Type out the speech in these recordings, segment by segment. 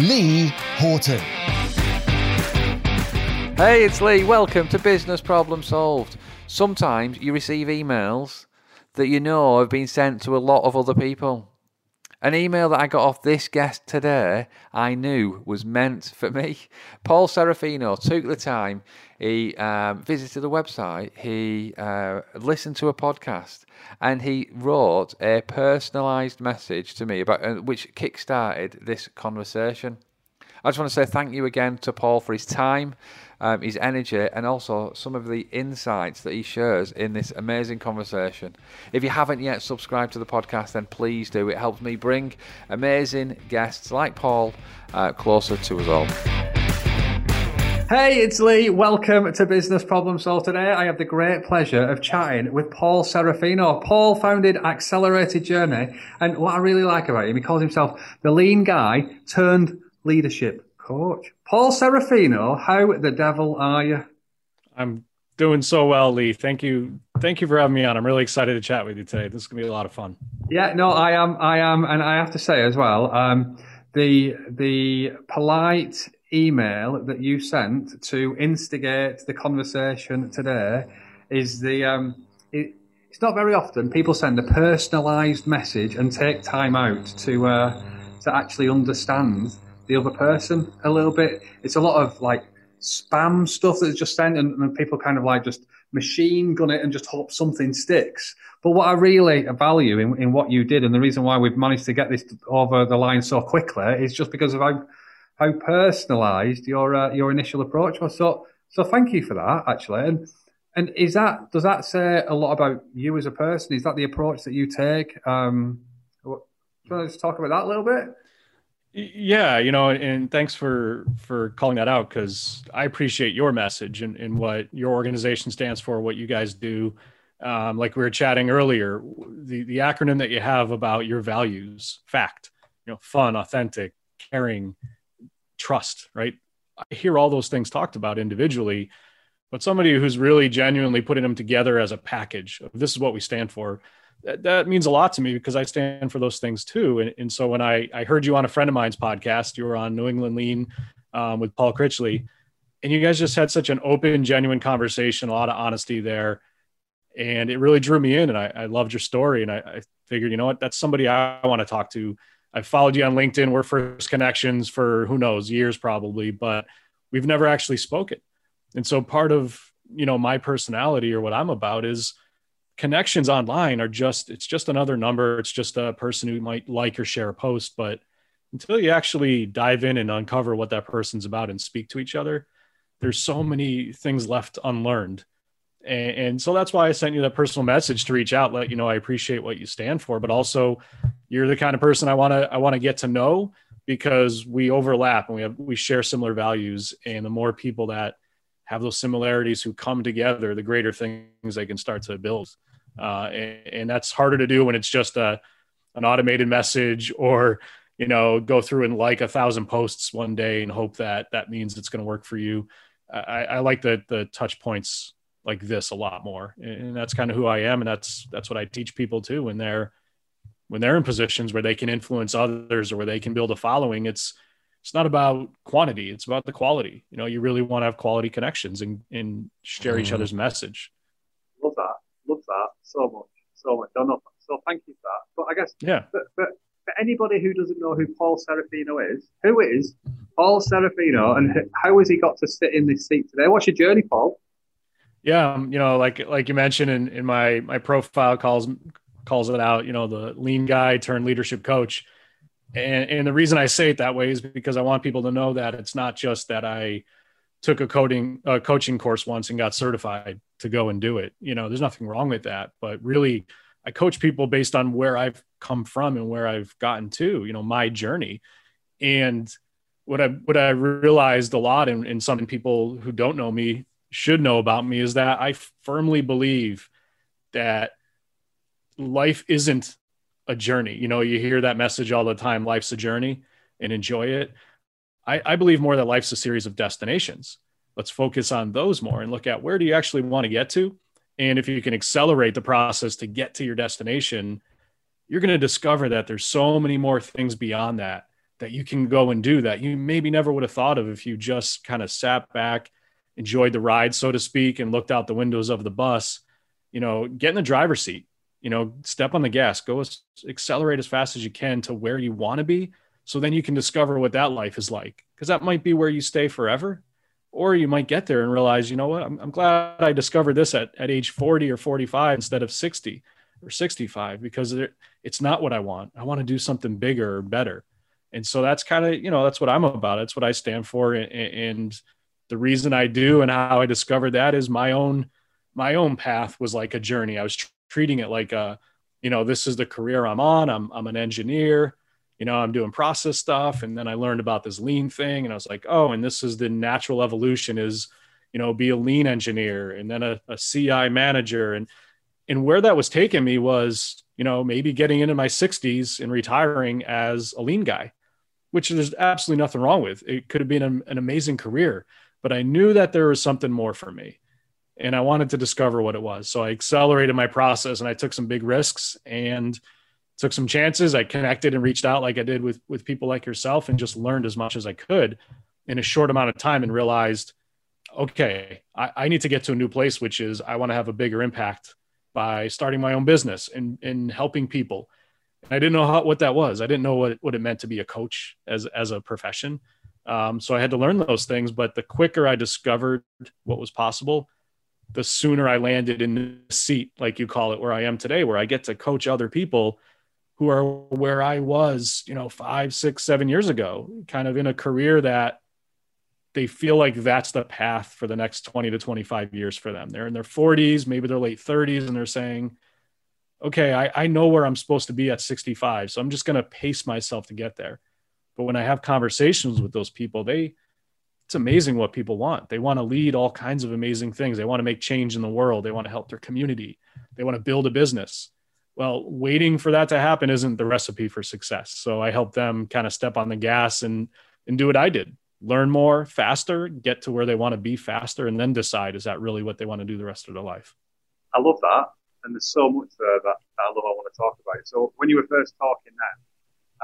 Lee Horton. Hey, it's Lee. Welcome to Business Problem Solved. Sometimes you receive emails that you know have been sent to a lot of other people. An email that I got off this guest today, I knew was meant for me. Paul Serafino took the time, he um, visited the website, he uh, listened to a podcast, and he wrote a personalised message to me about uh, which kick-started this conversation. I just want to say thank you again to Paul for his time, um, his energy, and also some of the insights that he shares in this amazing conversation. If you haven't yet subscribed to the podcast, then please do. It helps me bring amazing guests like Paul uh, closer to us all. Hey, it's Lee. Welcome to Business Problem Solved. Today, I have the great pleasure of chatting with Paul Serafino. Paul founded Accelerated Journey, and what I really like about him, he calls himself the lean guy turned leadership coach. Paul Serafino, how the devil are you? I'm doing so well, Lee. Thank you. Thank you for having me on. I'm really excited to chat with you today. This is going to be a lot of fun. Yeah, no, I am. I am. And I have to say as well, um, the, the polite email that you sent to instigate the conversation today is the, um, it, it's not very often people send a personalized message and take time out to, uh, to actually understand the other person a little bit. It's a lot of like spam stuff that's just sent, and, and people kind of like just machine gun it and just hope something sticks. But what I really value in, in what you did, and the reason why we've managed to get this over the line so quickly, is just because of how how personalised your uh, your initial approach was. So so thank you for that, actually. And and is that does that say a lot about you as a person? Is that the approach that you take? Um, do you want to just talk about that a little bit? Yeah, you know, and thanks for for calling that out because I appreciate your message and, and what your organization stands for, what you guys do. Um, like we were chatting earlier, the the acronym that you have about your values, fact, you know, fun, authentic, caring, trust, right? I hear all those things talked about individually, but somebody who's really genuinely putting them together as a package this is what we stand for that, that means a lot to me because I stand for those things too. And, and so when I, I heard you on a friend of mine's podcast, you were on New England Lean um, with Paul Critchley, and you guys just had such an open, genuine conversation, a lot of honesty there. And it really drew me in, and I, I loved your story. And I, I figured, you know what, that's somebody I want to talk to. I followed you on LinkedIn. We're first connections for who knows years probably, but we've never actually spoken. And so part of you know my personality or what I'm about is connections online are just it's just another number. It's just a person who might like or share a post but until you actually dive in and uncover what that person's about and speak to each other there's so many things left unlearned. And, and so that's why i sent you that personal message to reach out let you know i appreciate what you stand for but also you're the kind of person i want to i want to get to know because we overlap and we have we share similar values. And the more people that have those similarities who come together, the greater things they can start to build. Uh, and, and, that's harder to do when it's just a, an automated message or, you know, go through and like a thousand posts one day and hope that that means it's going to work for you. I, I like the, the touch points like this a lot more. And that's kind of who I am. And that's, that's what I teach people too when they're, when they're in positions where they can influence others or where they can build a following. It's, it's not about quantity it's about the quality you know you really want to have quality connections and, and share each mm-hmm. other's message love that love that so much so much. I know. so thank you for that. But i guess yeah. but, but for anybody who doesn't know who paul serafino is who is paul serafino and how has he got to sit in this seat today? What's your journey paul? Yeah um, you know like like you mentioned in, in my my profile calls calls it out you know the lean guy turned leadership coach. And, and the reason I say it that way is because I want people to know that it's not just that I took a coding a coaching course once and got certified to go and do it. You know, there's nothing wrong with that, but really I coach people based on where I've come from and where I've gotten to, you know, my journey. And what I what I realized a lot, and, and some people who don't know me should know about me, is that I firmly believe that life isn't a journey. You know, you hear that message all the time: life's a journey, and enjoy it. I, I believe more that life's a series of destinations. Let's focus on those more and look at where do you actually want to get to, and if you can accelerate the process to get to your destination, you're going to discover that there's so many more things beyond that that you can go and do that you maybe never would have thought of if you just kind of sat back, enjoyed the ride, so to speak, and looked out the windows of the bus. You know, get in the driver's seat. You know, step on the gas, go as, accelerate as fast as you can to where you want to be. So then you can discover what that life is like, because that might be where you stay forever. Or you might get there and realize, you know what, I'm, I'm glad I discovered this at, at age 40 or 45 instead of 60 or 65 because it's not what I want. I want to do something bigger or better. And so that's kind of you know that's what i'm about. It's what i stand for and, the reason i do and how i discovered that is my own my own path was like a journey. I was tr- treating it like a you know this is the career i'm on. I'm, I'm an engineer you know i'm doing process stuff and then i learned about this lean thing and i was like oh and this is the natural evolution is you know be a lean engineer and then a, a ci manager and and where that was taking me was you know maybe getting into my 60s and retiring as a lean guy which there's absolutely nothing wrong with. It could have been an, an amazing career, but I knew that there was something more for me and I wanted to discover what it was. So I accelerated my process and I took some big risks and took some chances. I connected and reached out like I did with with people like yourself and just learned as much as I could in a short amount of time and realized, okay, I, I need to get to a new place, which is I want to have a bigger impact by starting my own business and, and helping people And I didn't know how, what that was. I didn't know what, what it meant to be a coach as, as a profession. Um, so I had to learn those things. But the quicker I discovered what was possible, the sooner I landed in the seat, like you call it, where I am today, where I get to coach other people who are where I was, you know, five, six, seven years ago, kind of in a career that they feel like that's the path for the next 20 to 25 years for them. They're in their 40s, maybe their late 30s, and they're saying, okay, I, I know where I'm supposed to be at 65. So I'm just going to pace myself to get there. But when I have conversations with those people, they, it's amazing what people want. They want to lead all kinds of amazing things. They want to make change in the world. They want to help their community. They want to build a business. Well, waiting for that to happen isn't the recipe for success. So I help them kind of step on the gas and, and do what I did learn more faster, get to where they want to be faster, and then decide is that really what they want to do the rest of their life. I love that and there's so much there that I love. I want to talk about. So when you were first talking then,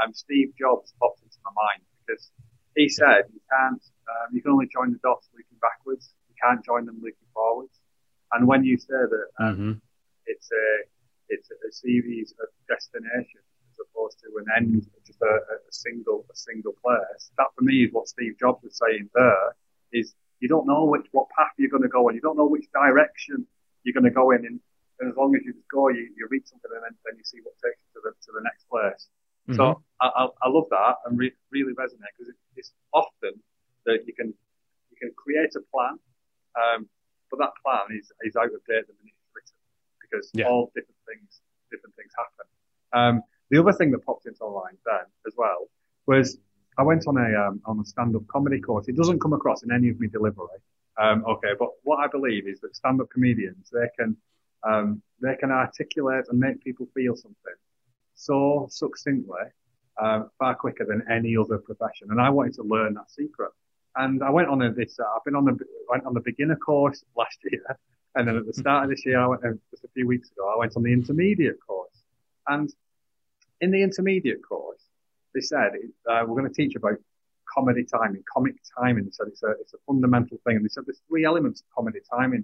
um, Steve Jobs popped into my mind because he said you can't, um, you can only join the dots looking backwards. You can't join them looking forwards. And when you say that um, mm-hmm. it's a it's a series of destinations as opposed to an end, just a, a single a single place. That for me is what Steve Jobs was saying there. Is you don't know which what path you're going to go in. You don't know which direction you're going to go in. And and as long as you just go, you, you read something and then, then you see what takes you to the, to the next place. Mm-hmm. So I, I, I, love that and re- really resonate because it, it's often that you can, you can create a plan, um, but that plan is, is out of date the minute because yeah. all different things, different things happen. Um, the other thing that popped into my mind then as well was I went on a, um, on a stand-up comedy course. It doesn't come across in any of my delivery. Um, okay, but what I believe is that stand-up comedians, they can um, they can articulate and make people feel something so succinctly, uh, far quicker than any other profession. And I wanted to learn that secret. And I went on a, this, uh, I've been on the, went on the beginner course last year. And then at the start of this year, I went, uh, just a few weeks ago, I went on the intermediate course. And in the intermediate course, they said, uh, we're going to teach about comedy timing, comic timing. They said it's a, it's a fundamental thing. And they said there's three elements of comedy timing.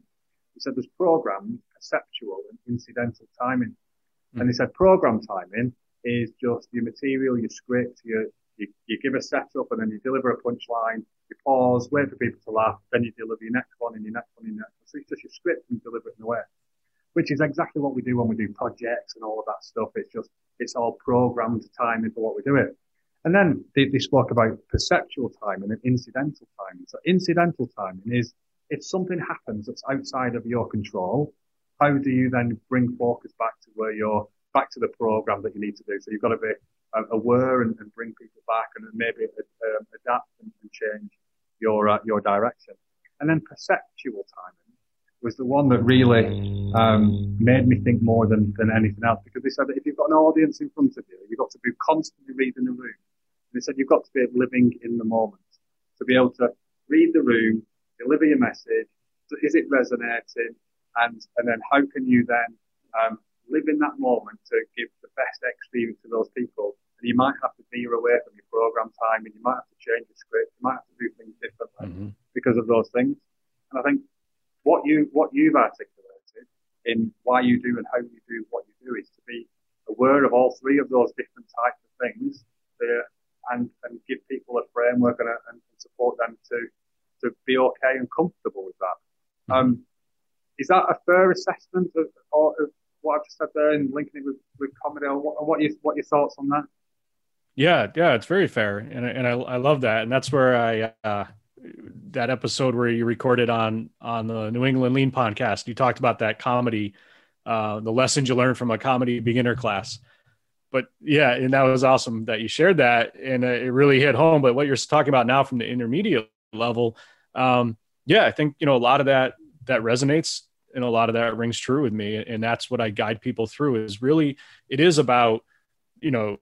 They said there's programmed, perceptual, and incidental timing. Mm. And they said program timing is just your material, your script, your, you, you give a setup and then you deliver a punchline, you pause, wait for people to laugh, then you deliver your next one and your next one and your next one. So it's just your script and deliver it in a way. Which is exactly what we do when we do projects and all of that stuff. It's just, it's all programmed timing for what we do it. And then they, they spoke about perceptual timing and incidental timing. So incidental timing is if something happens that's outside of your control, how do you then bring focus back to where you're back to the program that you need to do? So you've got to be aware and, and, bring people back and maybe uh, adapt and, and, change your uh, your direction. And then perceptual timing was the one that really um, made me think more than, than anything else because they said that if you've got an audience in front of you, you've got to be constantly reading the room. And they said you've got to be living in the moment to be able to read the room, deliver your message. Is it resonating? And and then how can you then um, live in that moment to give the best experience to those people? And you might have to veer away from your program time, and you might have to change the script. You might have to do things differently mm-hmm. because of those things. And I think what you what you've articulated in why you do and how you do what you do is to be aware of all three of those different types of things there and, and give people a framework and, a, and support them to to be okay and comfortable with that. Mm-hmm. Um, is that a fair assessment of, of, what I've just said there and linking it with, with comedy? Or what, what, you, what your thoughts on that? Yeah, yeah, it's very fair, and and I, I love that, and that's where I uh, that episode where you recorded on on the New England Lean podcast. You talked about that comedy, uh, the lessons you learned from a comedy beginner class. But yeah, and that was awesome that you shared that, and uh, it really hit home. But what you're talking about now from the intermediate level, um, yeah, I think you know a lot of that that resonates, and a lot of that rings true with me, and that's what I guide people through. Is really it is about you know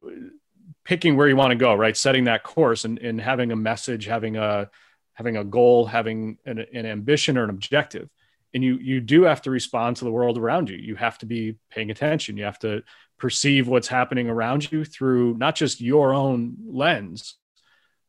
picking where you want to go, right? Setting that course and, and having a message, having a having a goal, having an, an ambition or an objective. And you you do have to respond to the world around you. You have to be paying attention. You have to perceive what's happening around you through not just your own lens,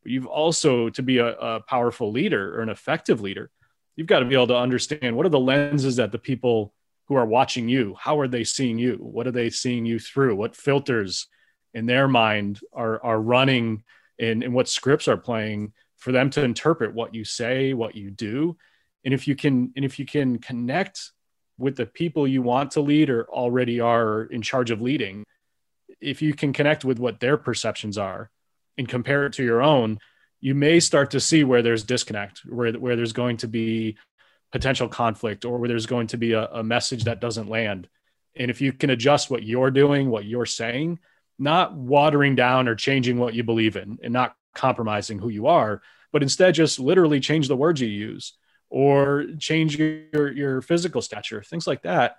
but you've also to be a, a powerful leader or an effective leader. You've got to be able to understand what are the lenses that the people who are watching you, how are they seeing you? What are they seeing you through? What filters in their mind are are running and, and what scripts are playing for them to interpret what you say, what you do. And if you can, and if you can connect with the people you want to lead or already are in charge of leading, if you can connect with what their perceptions are and compare it to your own, you may start to see where there's disconnect, where, where there's going to be potential conflict or where there's going to be a, a message that doesn't land. And if you can adjust what you're doing, what you're saying, not watering down or changing what you believe in and not compromising who you are, but instead just literally change the words you use or change your, your physical stature, things like that.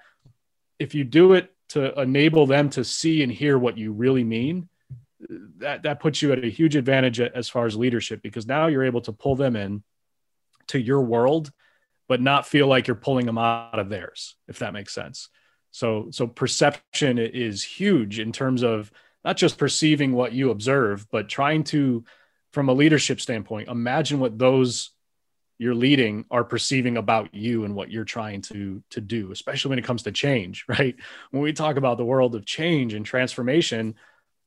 If you do it to enable them to see and hear what you really mean, that, that puts you at a huge advantage as far as leadership because now you're able to pull them in to your world, but not feel like you're pulling them out of theirs, if that makes sense. So, so perception is huge in terms of not just perceiving what you observe, but trying to from a leadership standpoint, imagine what those you're leading are perceiving about you and what you're trying to to do especially when it comes to change right? When we talk about the world of change and transformation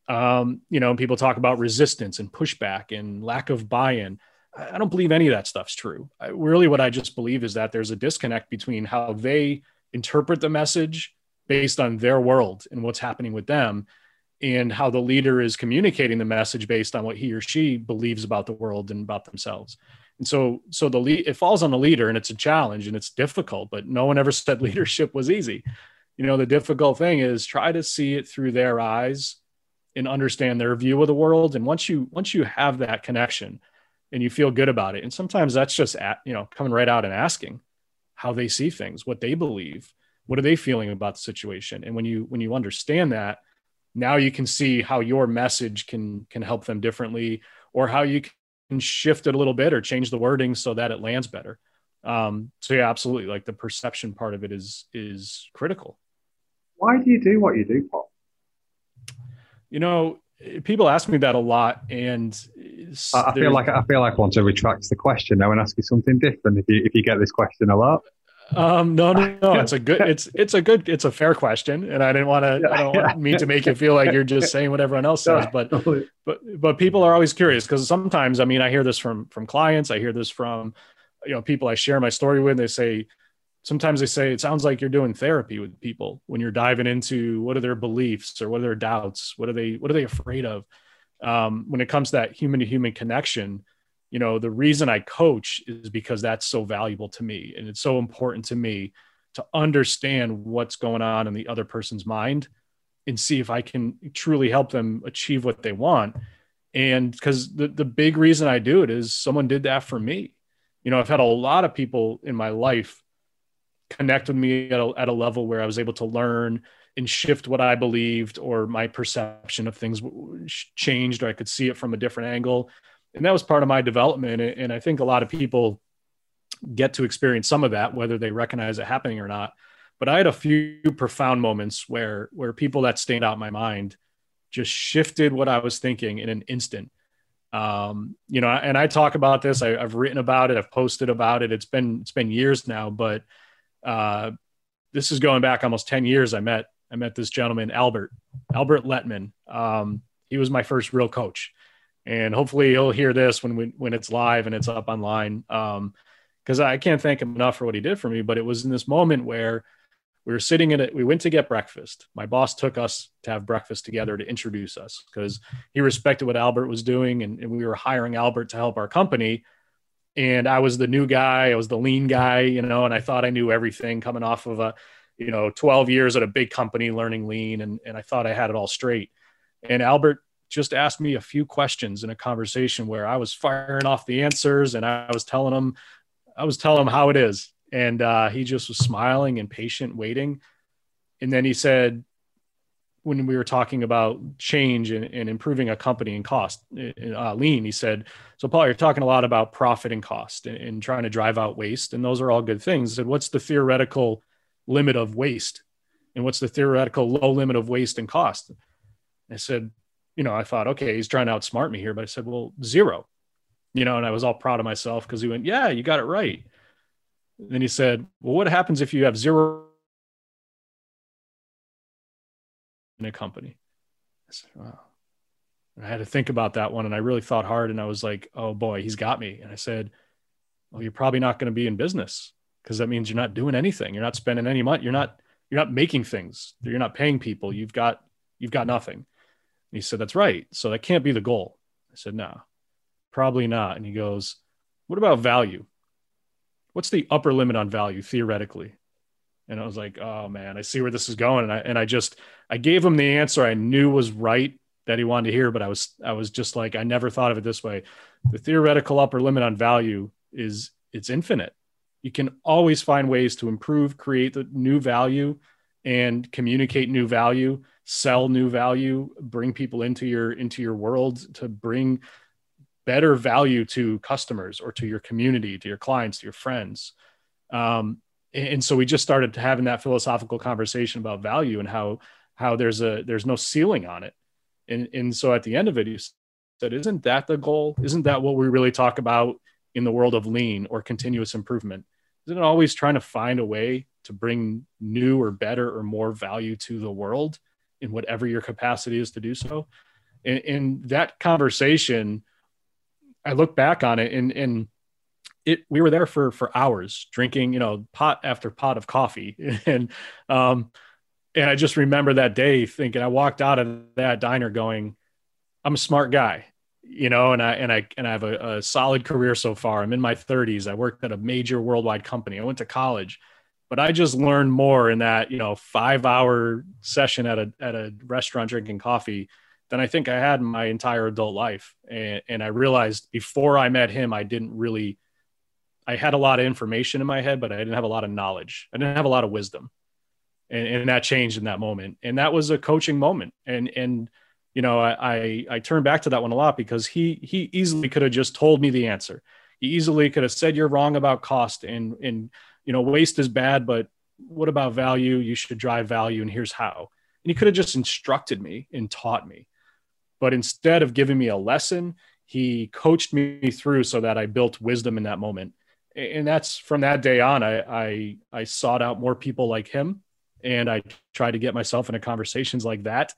um, you know people talk about resistance and pushback and lack of buy-in. I don't believe any of that stuff's true. I, really what i just believe is that there's a disconnect between how they interpret the message based on their world and what's happening with them and how the leader is communicating the message based on what he or she believes about the world and about themselves. And so, so the lead, it falls on the leader and it's a challenge and it's difficult, but no one ever said leadership was easy. You know, the difficult thing is try to see it through their eyes and understand their view of the world. And once you, once you have that connection and you feel good about it, and sometimes that's just at, you know, coming right out and asking how they see things, what they believe, what are they feeling about the situation. And when you, when you understand that, now you can see how your message can can help them differently or how you can shift it a little bit or change the wording so that it lands better. Um, so yeah absolutely. Like the perception part of it is is critical. Why do you do what you do paul? You know people ask me that a lot and i feel like i feel like i want to retract the question now and ask you something different if you if you get this question a lot um, no, no, no. It's a good. It's it's a good. It's a fair question, and I didn't want to. I don't want mean to make you feel like you're just saying what everyone else says, but but but people are always curious because sometimes I mean I hear this from from clients. I hear this from you know people I share my story with. They say sometimes they say it sounds like you're doing therapy with people when you're diving into what are their beliefs or what are their doubts, what are they what are they afraid of. Um, when it comes to that human to human connection, you know the reason i coach is because that's so valuable to me and it's so important to me to understand what's going on in the other person's mind and see if I can truly help them achieve what they want. And because the, the big reason I do it is someone did that for me. You know, I've had a lot of people in my life connect with me at a, at a level where I was able to learn and shift what I believed or my perception of things changed or I could see it from a different angle. And that was part of my development. And I think a lot of people get to experience some of that, whether they recognize it happening or not. But I had a few profound moments where where people that stand out in my mind just shifted what I was thinking in an instant. Um, you know, and I talk about this. I, have written about it. I've posted about it. It's been it's been years now, but uh, this is going back almost ten years. I met I met this gentleman, Albert Albert Letman. Um, he was my first real coach, and hopefully he'll hear this when we, when it's live and it's up online. Um, because I can't thank him enough for what he did for me. But it was in this moment where we were sitting in it. We went to get breakfast. My boss took us to have breakfast together to introduce us because he respected what Albert was doing. And, and, we were hiring Albert to help our company. And I was the new guy. I was the lean guy, you know, and I thought I knew everything coming off of a, you know, 12 years at a big company learning lean. And, and I thought I had it all straight. And Albert just asked me a few questions in a conversation where I was firing off the answers and I was telling him, I was telling him how it is and uh, he just was smiling and patient, waiting. And then he said, when we were talking about change and, and improving a company and cost, uh, lean, he said, "So Paul, you're talking a lot about profit and cost and, and trying to drive out waste, and those are all good things." He said, "What's the theoretical limit of waste, and what's the theoretical low limit of waste and cost?" I said, "You know, I thought, okay, he's trying to outsmart me here, but I said, well, zero, you know." And I was all proud of myself because he went, "Yeah, you got it right." then he said, Well, what happens if you have zero in a company? I said, Wow. And I had to think about that one and I really thought hard and I was like, Oh boy, he's got me. And I said, Well, you're probably not going to be in business because that means you're not doing anything. You're not spending any money. You're not, you're not making things. You're not paying people. You've got, you've got nothing. He said, That's right. So that can't be the goal. I said, No, probably not. And he goes, What about value? what's the upper limit on value theoretically? And I was like, oh man, I see where this is going. And I and I just I gave him the answer I knew was right that he wanted to hear, but I was I was just like, I never thought of it this way. The theoretical upper limit on value is it's infinite. You can always find ways to improve, create the new value, and communicate new value, sell new value, bring people into your into your world to bring better value to customers or to your community, to your clients, to your friends. Um, and so we just started having that philosophical conversation about value and how how there's a there's no ceiling on it. And and so at the end of it, he said, "Isn't that the goal? Isn't that what we really talk about in the world of lean or continuous improvement? Isn't it always trying to find a way to bring new or better or more value to the world in whatever your capacity is to do so?" And, and that conversation I look back on it and and it we were there for for hours drinking you know pot after pot of coffee. And um and I just remember that day thinking I walked out of that diner going I'm a smart guy you know and I and I and I have a, a solid career so far. I'm in my 30s I worked at a major worldwide company. I went to college but I just learned more in that you know 5 hour session at a at a restaurant drinking coffee than I think I had in my entire adult life. And, and I realized before I met him, I didn't really, I had a lot of information in my head, but I didn't have a lot of knowledge. I didn't have a lot of wisdom. And, and that changed in that moment. And that was a coaching moment. And, and, you know, I, I, I turn back to that one a lot because he, he easily could have just told me the answer. He easily could have said, you're wrong about cost and, and, you know, waste is bad, but what about value? You should drive value. And here's how. And he could have just instructed me and taught me but instead of giving me a lesson, he coached me through so that I built wisdom in that moment. And that's from that day on, I, I, I sought out more people like him and I tried to get myself into conversations like that.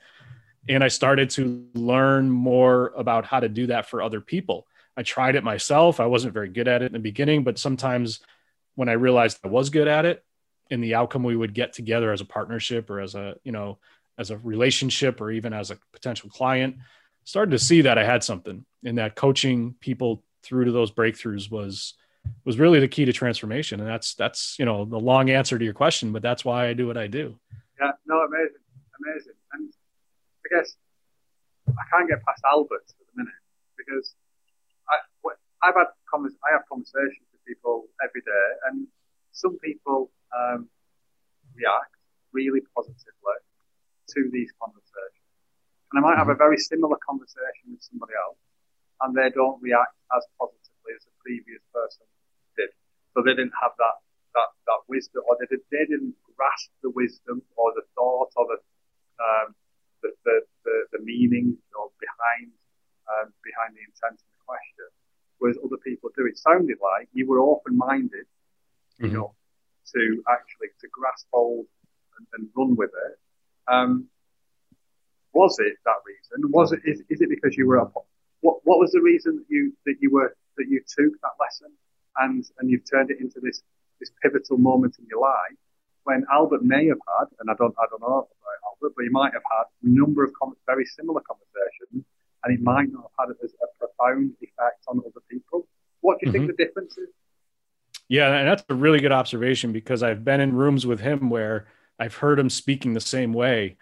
And I started to learn more about how to do that for other people. I tried it myself. I wasn't very good at it in the beginning, but sometimes when I realized I was good at it and the outcome we would get together as a partnership or as a, you know, as a relationship or even as a potential client started to see that i had something and that coaching people through to those breakthroughs was was really the key to transformation. And that's that's you know the long answer to your question but that's why i do what i do. Yeah no amazing amazing. And I guess I can't get past Albert at the minute because I, I've had I have conversations people every day, and some people um, react really positively to these conversations, and I might have a very similar conversation with somebody else, and they don't react as positively as the previous person did. So they didn't have that that that wisdom, or they, did, they didn't grasp the wisdom or the thought or the um, the, the, the, the meaning know, behind um, behind the intent of the question, whereas other people do. It sounded like you were open-minded, you mm-hmm. know, to actually to grasp hold and, and run with it. Um, was it that reason? Was it is, is it because you were a what what was the reason that you that you were that you took that lesson and and you've turned it into this this pivotal moment in your life when Albert may have had, and I don't I don't know about Albert, but he might have had a number of very similar conversations, and he might not have had a, a profound effect on other people. What do you mm-hmm. think the difference is? Yeah, and that's a really good observation because I've been in rooms with him where I've heard him speaking the same way,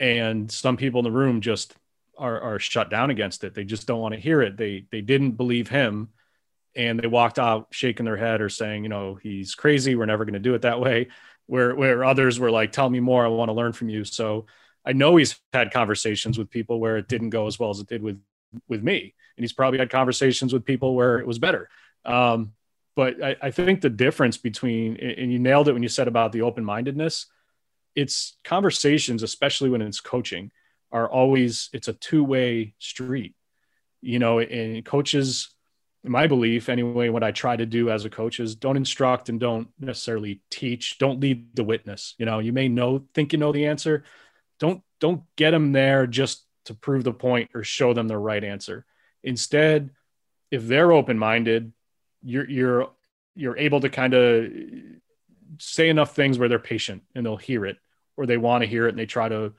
and some people in the room just are, are shut down against it. They just don't want to hear it. They they didn't believe him, and they walked out shaking their head or saying, you know, he's crazy. We're never going to do it that way where where others were like tell me more i want to learn from you so i know he's had conversations with people where it didn't go as well as it did with with me. And he's probably had conversations with people where it was better. Um, but I, I think the difference between and you nailed it when you said about the open-mindedness it's conversations especially when it's coaching are always it's a two-way street. You know and coaches my belief anyway what i try to do as a coach is don't instruct and don't necessarily teach don't lead the witness. You know you may know think you know the answer don't don't get them there just to prove the point or show them the right answer instead if they're open-minded you're you're you're able to kind of say enough things where they're patient and they'll hear it or they want to hear it and they try to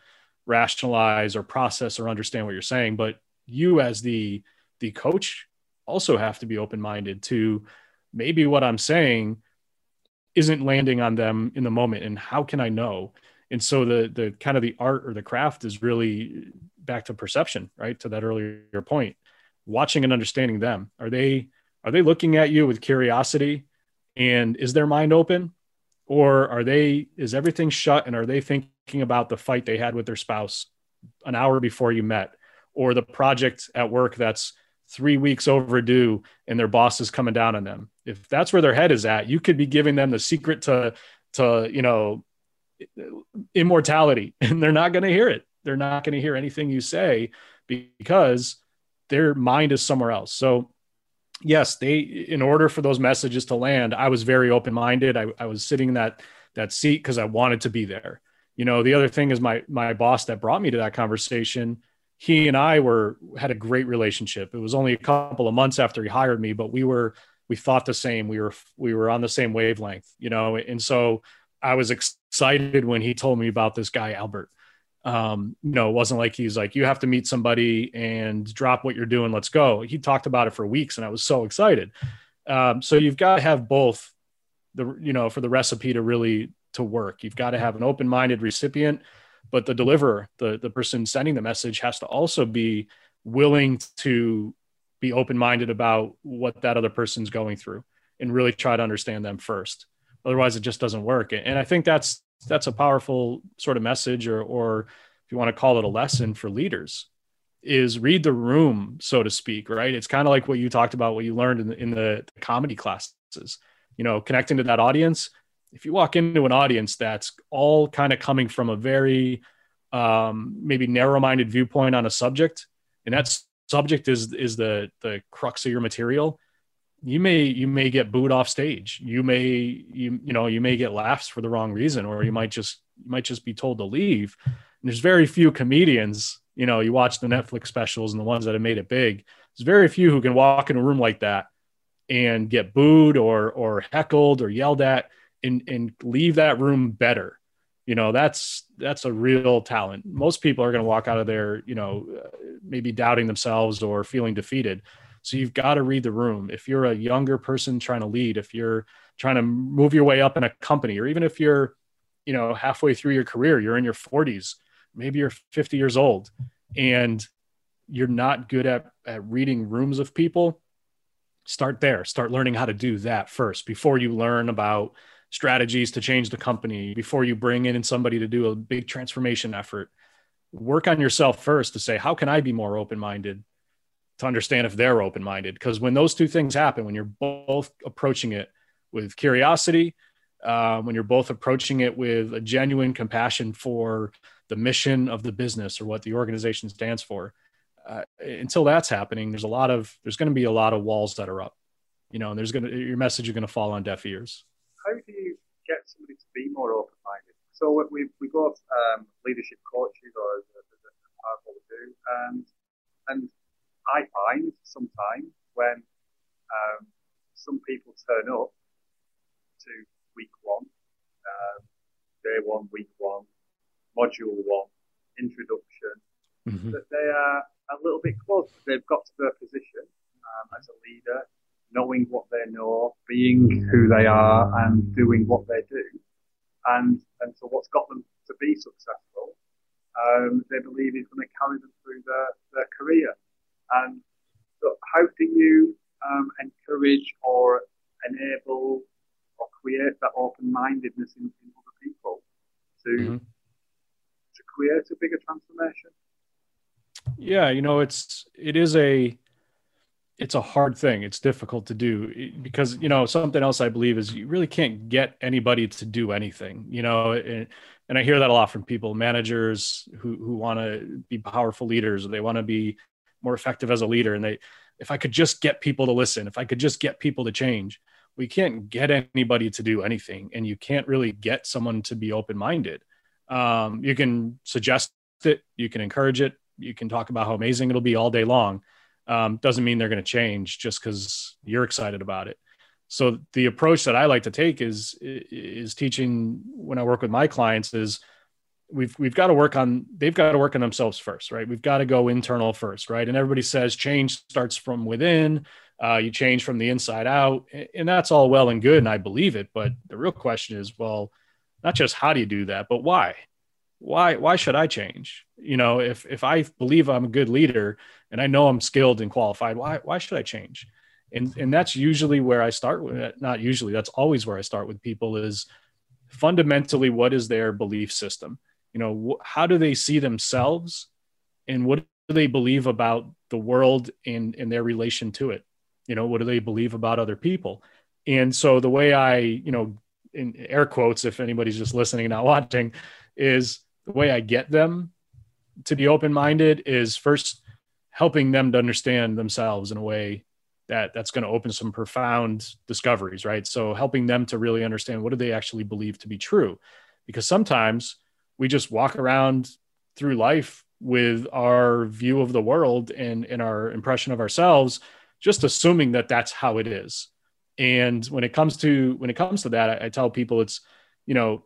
rationalize or process or understand what you're saying but you as the the coach also have to be open minded to maybe what I'm saying isn't landing on them in the moment and how can I know? And so the the kind of the art or the craft is really back to perception, right? To that earlier point. Watching and understanding them. Are they are they looking at you with curiosity and is their mind open or are they is everything shut and are they thinking about the fight they had with their spouse an hour before you met or the project at work that's three weeks overdue and their boss is coming down on them. If that's where their head is at, you could be giving them the secret to, to, you know, immortality and they're not going to hear it. They're not going to hear anything you say because their mind is somewhere else. So yes, they, in order for those messages to land, I was very open-minded. I, I was sitting in that, that seat because I wanted to be there. You know, the other thing is my, my boss that brought me to that conversation, he and I were had a great relationship. It was only a couple of months after he hired me, but we were we thought the same. We were we were on the same wavelength, you know. And so I was excited when he told me about this guy Albert. Um, you know, it wasn't like he's like you have to meet somebody and drop what you're doing. Let's go. He talked about it for weeks, and I was so excited. Um, so you've got to have both the you know for the recipe to really to work. You've got to have an open minded recipient but the deliverer the the person sending the message has to also be willing to be open-minded about what that other person's going through and really try to understand them first otherwise it just doesn't work. And i think that's that's a powerful sort of message or or if you want to call it a lesson for leaders is read the room so to speak right? It's kind of like what you talked about what you learned in the, in the comedy classes. You know connecting to that audience if you walk into an audience that's all kind of coming from a very um, maybe narrow-minded viewpoint on a subject, and that subject is is the the crux of your material, you may you may get booed off stage. You may you you know you may get laughs for the wrong reason, or you might just you might just be told to leave. And there's very few comedians. You know, you watch the Netflix specials and the ones that have made it big. There's very few who can walk in a room like that and get booed or or heckled or yelled at and and leave that room better you know that's that's a real talent most people are going to walk out of there you know uh, maybe doubting themselves or feeling defeated so you've got to read the room. If you're a younger person trying to lead if you're trying to move your way up in a company or even if you're you know halfway through your career you're in your 40s maybe you're 50 years old and you're not good at, at reading rooms of people start there. Start learning how to do that first before you learn about strategies to change the company before you bring in somebody to do a big transformation effort. Work on yourself first to say how can i be more open-minded to understand if they're open-minded because when those two things happen when you're both approaching it with curiosity uh, when you're both approaching it with a genuine compassion for the mission of the business or what the organization stands for uh, until that's happening there's a lot of there's going to be a lot of walls that are up you know and there's going to your message is going to fall on deaf ears. How do you get somebody to be more open-minded? So what we, we both um, leadership coaches or what we do and and i find sometimes when um, some people turn up to week one um, day one week one module one introduction mm-hmm. that they are a little bit closer. They've got to their position um, as a leader, knowing what they know, being who they are, and doing what they do. And and so what's got them to be successful, um, they believe is going to carry them through their, their career. And so how do you um, encourage or enable or create that open-mindedness in, in other people to mm-hmm. to create a bigger transformation? Yeah, you know, it's it is a it's a hard thing. It's difficult to do because you know something else I believe is you really can't get anybody to do anything. You know, and, and I hear that a lot from people, managers who who want to be powerful leaders, they want to be more effective as a leader, and they if I could just get people to listen, if I could just get people to change, we can't get anybody to do anything, and you can't really get someone to be open minded. Um, you can suggest it, you can encourage it, you can talk about how amazing it'll be all day long. Um, doesn't mean they're going to change just because you're excited about it. So the approach that I like to take is is teaching when I work with my clients is we've we've got to work on they've got to work on themselves first, right? We've got to go internal first, right? And everybody says change starts from within. Uh, you change from the inside out, and that's all well and good, and I believe it. But the real question is, well, not just how do you do that, but why? why why should I change? You know, if if I believe I'm a good leader and I know I'm skilled and qualified, why why should I change? And and that's usually where I start with it. Not usually, that's always where I start with people is fundamentally what is their belief system? You know, wh- how do they see themselves and what do they believe about the world and in their relation to it? You know, what do they believe about other people? And so the way I, you know, in air quotes, if anybody's just listening, not watching, is the way I get them to be open minded is first helping them to understand themselves in a way that that's going to open some profound discoveries, right? So helping them to really understand what do they actually believe to be true, because sometimes we just walk around through life with our view of the world and, and our impression of ourselves, just assuming that that's how it is. And when it comes to when it comes to that, I, I tell people it's you know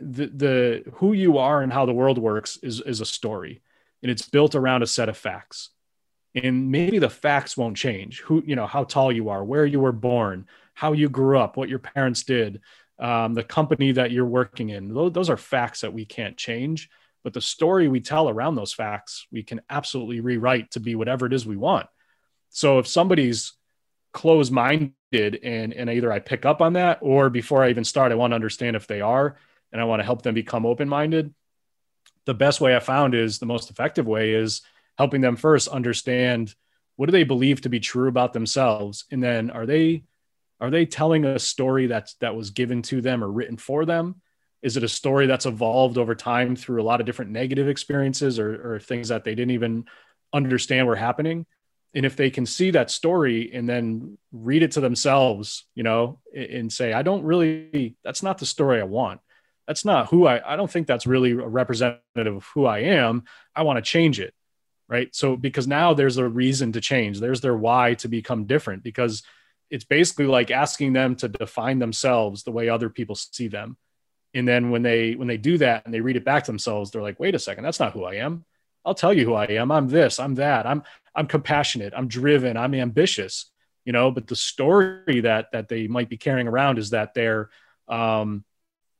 the the who you are and how the world works is is a story. And it's built around a set of facts. And maybe the facts won't change. Who you know how tall you are where you were born how you grew up what your parents did um, the company that you're working in. Those are facts that we can't change but the story we tell around those facts we can absolutely rewrite to be whatever it is we want. So if somebody's closed minded and and either i pick up on that or before i even start i want to understand if they are and I want to help them become open minded, the best way I found is the most effective way is helping them first understand what do they believe to be true about themselves and then are they are they telling a story that's that was given to them or written for them is it a story that's evolved over time through a lot of different negative experiences or, or things that they didn't even understand were happening and if they can see that story and then read it to themselves you know and say i don't really that's not the story i want that's not who I I don't think that's really a representative of who I am. I want to change it. Right. So because now there's a reason to change. There's their why to become different because it's basically like asking them to define themselves the way other people see them. And then when they when they do that and they read it back to themselves, they're like, wait a second, that's not who I am. I'll tell you who I am. I'm this, I'm that. I'm I'm compassionate, I'm driven, I'm ambitious, you know, but the story that that they might be carrying around is that they're um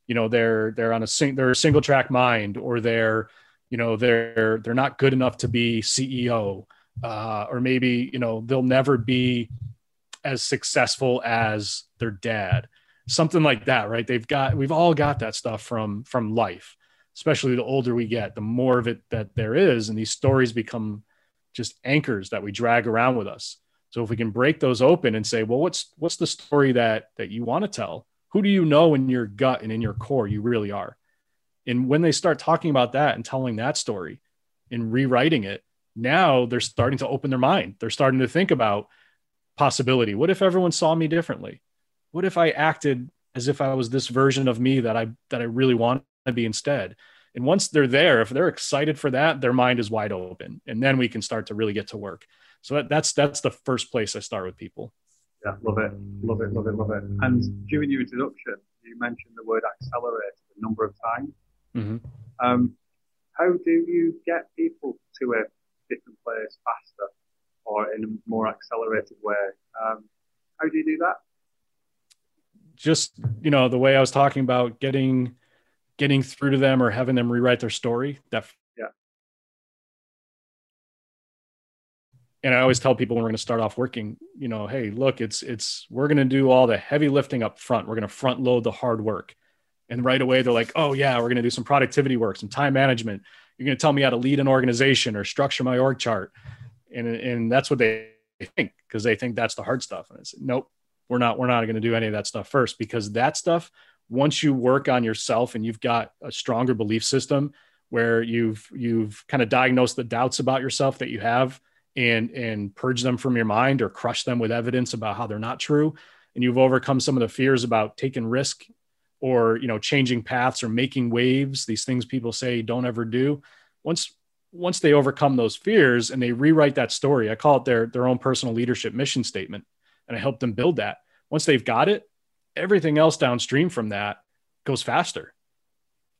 you know they're they're on a sing, they're a single track mind or they're you know they're they're not good enough to be ceo uh, or maybe you know they'll never be as successful as their dad. Something like that right? They've got we've all got that stuff from from life especially the older we get the more of it that there is. And these stories become just anchors that we drag around with us. So if we can break those open and say well what's what's the story that that you want to tell? Who do you know in your gut and in your core you really are? And when they start talking about that and telling that story and rewriting it now they're starting to open their mind. They're starting to think about possibility. What if everyone saw me differently? What if i acted as if i was this version of me that i that i really want to be instead? And once they're there if they're excited for that their mind is wide open and then we can start to really get to work. So that, that's that's the first place i start with people. Yeah love it. Love it love it love it. And during your introduction you mentioned the word accelerate a number of times. Mm-hmm. um, how do you get people to a different place faster or in a more accelerated way. Um, how do you do that? Just you know the way i was talking about getting getting through to them or having them rewrite their story that yeah. And i always tell people when we're going to start off working you know hey look it's it's we're going to do all the heavy lifting up front. We're going to front load the hard work. And right away they're like oh yeah we're going to do some productivity work some time management. You're going to tell me how to lead an organization or structure my org chart and and that's what they think because they think that's the hard stuff. And it's nope we're not we're not going to do any of that stuff first. Because that stuff once you work on yourself and you've got a stronger belief system where you've you've kind of diagnosed the doubts about yourself that you have and and purge them from your mind or crush them with evidence about how they're not true and you've overcome some of the fears about taking risk or you know changing paths or making waves these things people say don't ever do once once they overcome those fears and they rewrite that story i call it their their own personal leadership mission statement and i help them build that once they've got it everything else downstream from that goes faster.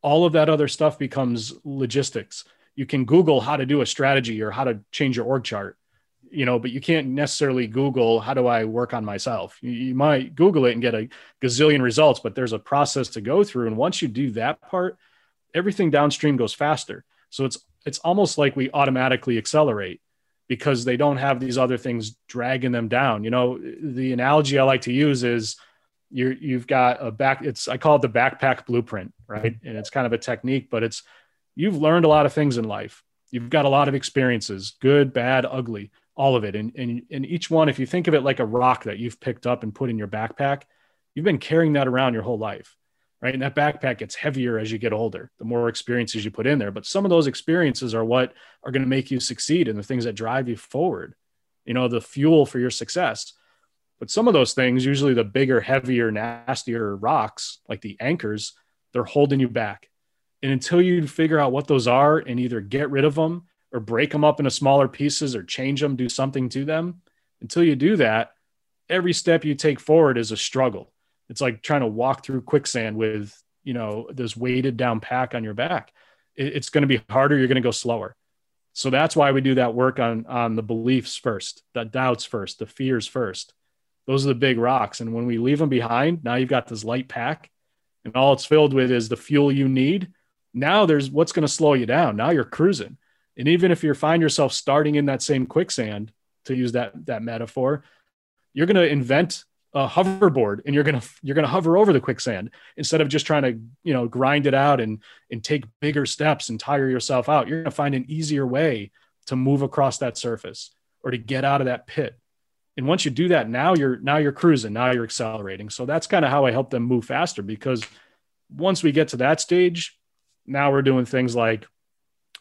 All of that other stuff becomes logistics. You can Google how to do a strategy or how to change your org chart, you know, but you can't necessarily Google how do I work on myself. You, you might Google it and get a gazillion results, but there's a process to go through. And once you do that part, everything downstream goes faster. So it's it's almost like we automatically accelerate because they don't have these other things dragging them down. You know, the analogy I like to use is you you've got a back it's i call it the backpack blueprint right? And it's kind of a technique but it's you've learned a lot of things in life. You've got a lot of experiences good bad ugly all of it. And, and, and each one if you think of it like a rock that you've picked up and put in your backpack you've been carrying that around your whole life right and that backpack gets heavier as you get older the more experiences you put in there but some of those experiences are what are going to make you succeed and the things that drive you forward you know the fuel for your success but some of those things, usually the bigger, heavier, nastier rocks, like the anchors, they're holding you back. And until you figure out what those are and either get rid of them or break them up into smaller pieces or change them, do something to them, until you do that, every step you take forward is a struggle. It's like trying to walk through quicksand with, you know, this weighted down pack on your back. It's going to be harder. You're going to go slower. So that's why we do that work on on the beliefs first, the doubts first, the fears first those are the big rocks. And when we leave them behind, now you've got this light pack and all it's filled with is the fuel you need. Now there's what's going to slow you down. Now you're cruising. And even if you find yourself starting in that same quicksand, to use that, that metaphor, you're going to invent a hoverboard and you're to, you're to hover over the quicksand instead of just trying to, you know, grind it out and, and take bigger steps and tire yourself out. You're to find an easier way to move across that surface or to get out of that pit. And once you do that now you're now you're cruising now you're accelerating. So that's kind of how i help them move faster because once we get to that stage now we're doing things like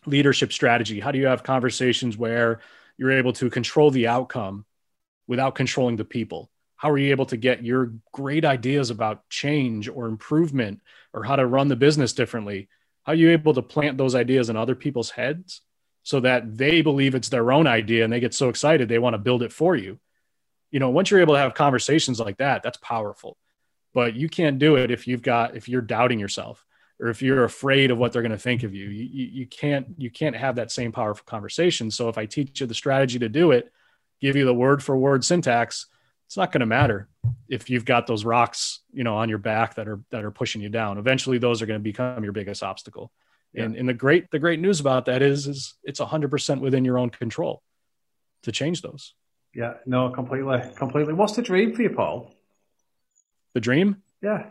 leadership strategy. How do you have conversations where you're able to control the outcome without controlling the people how are you able to get your great ideas about change or improvement or how to run the business differently how are you able to plant those ideas in other people's heads so that they believe it's their own idea and they get so excited they want to build it for you you know, once you're able to have conversations like that, that's powerful. But you can't do it if you've got if you're doubting yourself or if you're afraid of what they're going to think of you. You, you. can't you can't have that same powerful conversation. So if I teach you the strategy to do it, give you the word for word syntax, it's not going to matter if you've got those rocks you know on your back that are that are pushing you down eventually those are going to become your biggest obstacle yeah. and and the great the great news about that is is it's 100% within your own control to change those yeah no completely completely what's the dream for you paul the dream yeah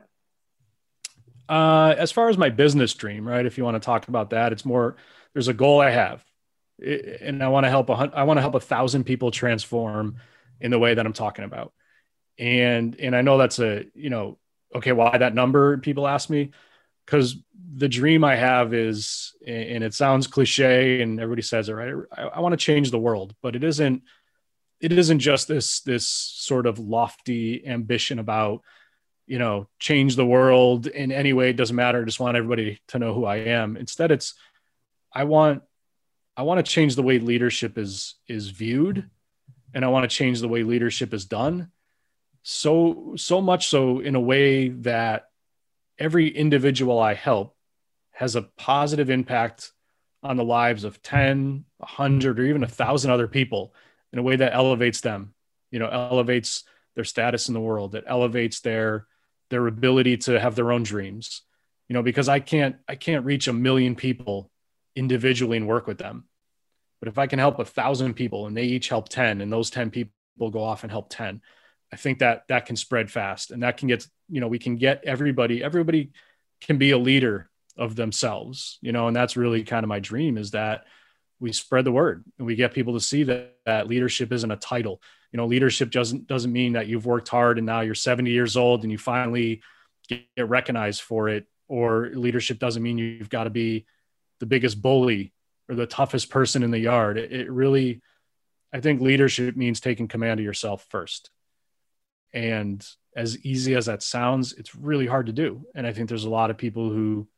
uh, as far as my business dream, right? If you want to talk about that, it's more. There's a goal I have, and I want to help. A, I want to help a thousand people transform in the way that I'm talking about. And and I know that's a you know okay why that number people ask me because the dream I have is and it sounds cliche and everybody says it right. I, I want to change the world, but it isn't. It isn't just this this sort of lofty ambition about you know change the world in any way it doesn't matter I just want everybody to know who i am instead it's i want i want to change the way leadership is is viewed and i want to change the way leadership is done. So so much so in a way that every individual i help has a positive impact on the lives of 10 100 or even a thousand other people in a way that elevates them you know elevates their status in the world. That elevates their their ability to have their own dreams you know because i can't i can't reach a million people individually and work with them but if i can help a thousand people and they each help 10 and those 10 people go off and help 10 i think that that can spread fast and that can get you know we can get everybody everybody can be a leader of themselves you know and that's really kind of my dream is that we spread the word and we get people to see that, that leadership isn't a title. You know leadership doesn't doesn't mean that you've worked hard and now you're 70 years old and you finally get recognized for it or leadership doesn't mean you've got to be the biggest bully or the toughest person in the yard it, it really i think leadership means taking command of yourself first. And as easy as that sounds it's really hard to do. And i think there's a lot of people who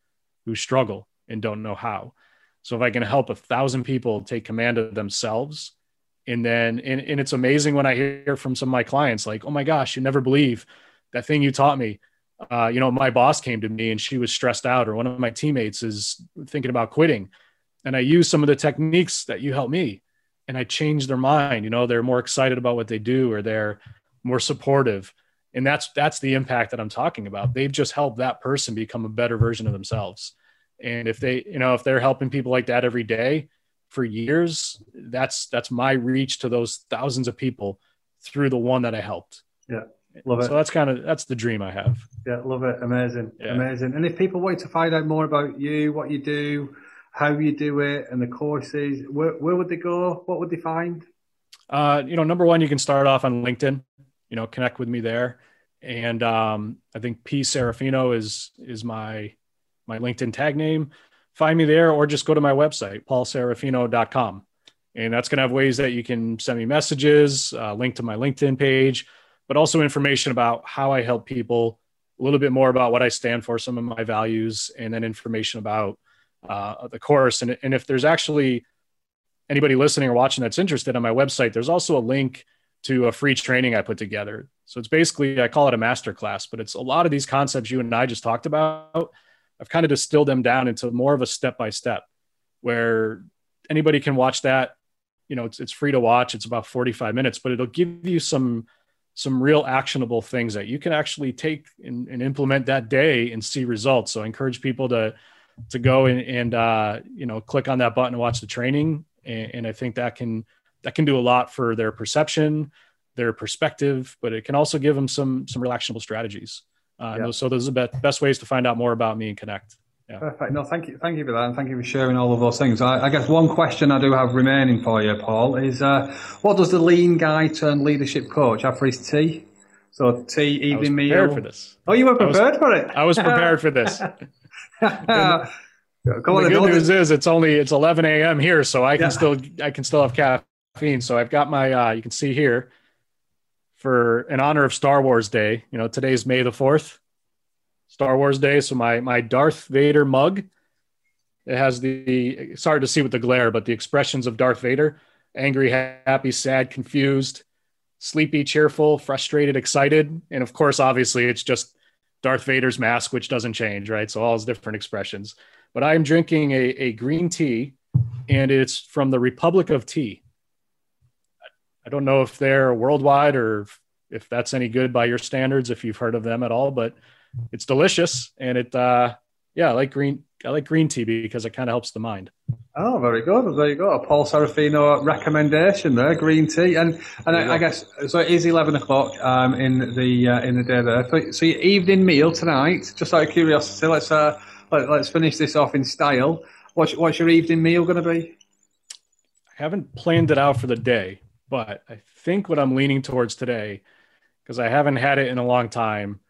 who struggle and don't know how. So if i can help a thousand people take command of themselves and then and, and it's amazing when i hear from some of my clients like oh my gosh you never believe that thing you taught me. Uh, you know my boss came to me and she was stressed out or one of my teammates is thinking about quitting and i use some of the techniques that you help me and i change their mind you know they're more excited about what they do or they're more supportive and that's that's the impact that i'm talking about they've just helped that person become a better version of themselves and if they you know if they're helping people like that every day for years, that's that's my reach to those thousands of people through the one that I helped. Yeah. Love it. So that's kind of that's the dream I have. Yeah, love it. Amazing. Yeah. Amazing. And if people want to find out more about you, what you do, how you do it, and the courses, where, where would they go? What would they find? Uh, you know, number one, you can start off on LinkedIn. You know, connect with me there. And um, I think P Serafino is is my my LinkedIn tag name find me there or just go to my website, paulserafino.com. And that's going to have ways that you can send me messages, uh, link to my LinkedIn page, but also information about how I help people, a little bit more about what I stand for, some of my values, and then information about uh, the course. And, and if there's actually anybody listening or watching that's interested on my website, there's also a link to a free training I put together. So it's basically, I call it a masterclass, but it's a lot of these concepts you and I just talked about I've kind of distilled them down into more of a step by step where anybody can watch that. You know, it's, it's free to watch. It's about 45 minutes, but it'll give you some some real actionable things that you can actually take and, and implement that day and see results. So I encourage people to to go and, and uh, you know click on that button and watch the training. And, and I think that can that can do a lot for their perception, their perspective, but it can also give them some some real actionable strategies. Uh, yeah. So those are the best ways to find out more about me and connect. Yeah. Perfect. No, thank you, thank you for that, and thank you for sharing all of those things. I, I guess one question I do have remaining for you, Paul, is uh, what does the lean guy turn leadership coach have for his tea? So tea, evening meal. Prepared for this. Oh, you were prepared was, for it. I was prepared for this. the good news is it's only it's 11 a.m. here, so I can yeah. still I can still have caffeine. So I've got my uh, you can see here for in honor of Star Wars Day. You know, today's May the fourth, Star Wars Day. So my my Darth Vader mug. It has the hard to see with the glare, but the expressions of Darth Vader: angry, happy, sad, confused, sleepy, cheerful, frustrated, excited, and of course, obviously, it's just Darth Vader's mask, which doesn't change, right? So all his different expressions. But I'm drinking a, a green tea, and it's from the Republic of Tea. I don't know if they're worldwide or if that's any good by your standards, if you've heard of them at all, but it's delicious and it, uh, yeah, I like green. I like green tea because it kind of helps the mind. Oh, very good. There you go. A Paul Serafino recommendation there, green tea, and and I, I, guess so. It is eleven o'clock um, in the uh, in the day there. So, so, your evening meal tonight. Just out of curiosity, let's uh, let, us finish this off in style. What's what's your evening meal going to be? I haven't planned it out for the day, but I think what I'm leaning towards today, because I haven't had it in a long time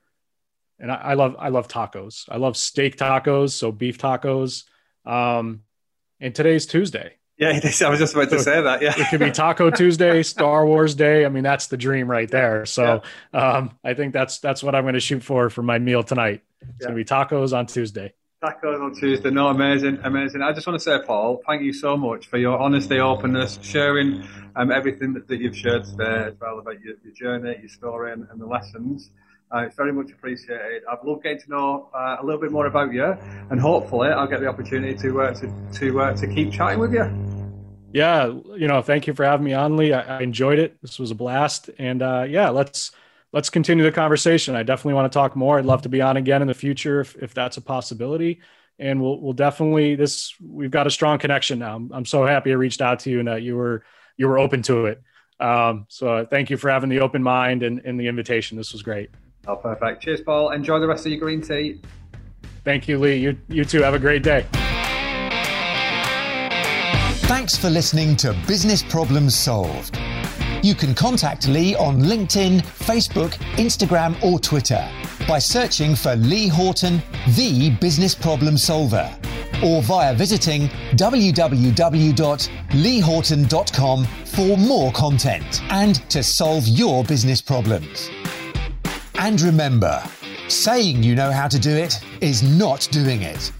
and I, I, love I love tacos. I love steak tacos, so beef tacos. Um, and today's Tuesday. Yeah, I was just about so to say that. Yeah, it could be Taco Tuesday, Star Wars Day. I mean, that's the dream right there. So yeah. um, I think that's that's what I'm going to shoot for for my meal tonight. It's yeah. going to be tacos on Tuesday. Tacos on Tuesday. No, amazing, amazing. I just want to say, Paul, thank you so much for your honesty, openness, sharing um, everything that, that you've shared today as well about your, your journey, your story, and, and the lessons. Uh, it's very much appreciated. I've loved getting to know uh, a little bit more about you, and hopefully, I'll get the opportunity to uh, to to, uh, to keep chatting with you. Yeah, you know, thank you for having me on, Lee. I, I enjoyed it. This was a blast, and uh, yeah, let's let's continue the conversation. I definitely want to talk more. I'd love to be on again in the future if, if that's a possibility. And we'll we'll definitely this. We've got a strong connection now. I'm, I'm so happy I reached out to you and that you were you were open to it. Um, so thank you for having the open mind and, and the invitation. This was great. Oh, perfect. Cheers, Paul. Enjoy the rest of your green tea. Thank you, Lee. You, you too. Have a great day. Thanks for listening to Business Problems Solved. You can contact Lee on LinkedIn, Facebook, Instagram, or Twitter by searching for Lee Horton, the business problem solver, or via visiting www.leehorton.com for more content and to solve your business problems. And remember, saying you know how to do it is not doing it.